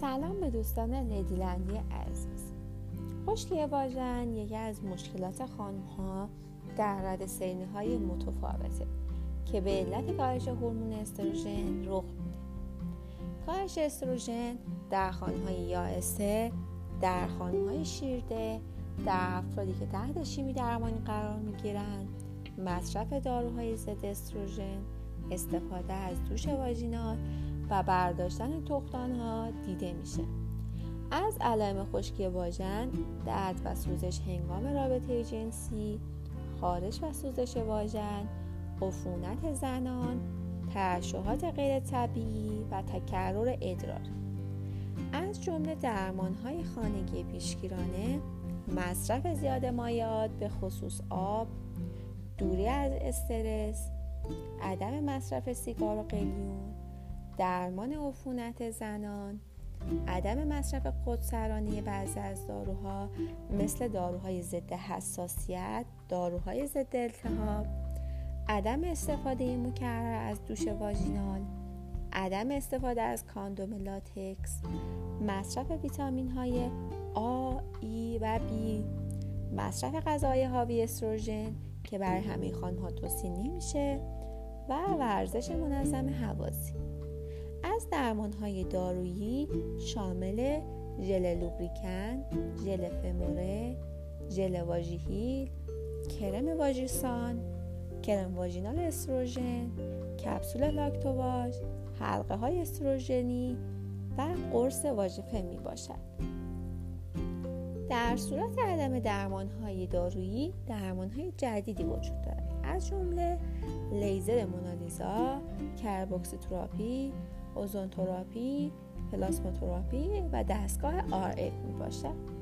سلام به دوستان لیدیلندی عزیز. خشکی واژن یکی از مشکلات خانمها در رد سینی های متفاوته که به علت کاهش هورمون استروژن رخ میده. کاهش استروژن در خانمهای یائسه در خانمهای شیرده در افرادی که تحت شیمی درمانی قرار می‌گیرند مصرف داروهای ضد استروژن استفاده از دوش واژینال و برداشتن تختان ها دیده میشه. از علائم خشکی واژن درد و سوزش هنگام رابطه جنسی خارش و سوزش واژن عفونت زنان ترشحات غیر طبیعی و تکرر ادرار. از جمله درمان های خانگی پیشگیرانه مصرف زیاد مایعات به خصوص آب دوری از استرس عدم مصرف سیگار و قلیون درمان عفونت زنان عدم مصرف خودسرانی بعضی از داروها مثل داروهای ضد حساسیت داروهای ضد التهاب عدم استفاده مکرر از دوش واژینال عدم استفاده از کاندوم لاتکس مصرف ویتامین های آ، ای و بی مصرف غذای حاوی استروژن که برای همه خانمها توصیه نمیشه و ورزش منظم حوازی از درمان های دارویی شامل ژل لوبریکن، ژل فموره، ژل واژیهیل، کرم واژیسان، کرم واژینال استروژن، کپسول لاکتوواژ، حلقه های استروژنی و قرص واژفه می باشد. در صورت عدم درمان های دارویی درمان های جدیدی وجود دارد از جمله لیزر مونالیزا، کربوکسیتراپی، اوزون تراپی، پلاسماتراپی و دستگاه RF می باشد.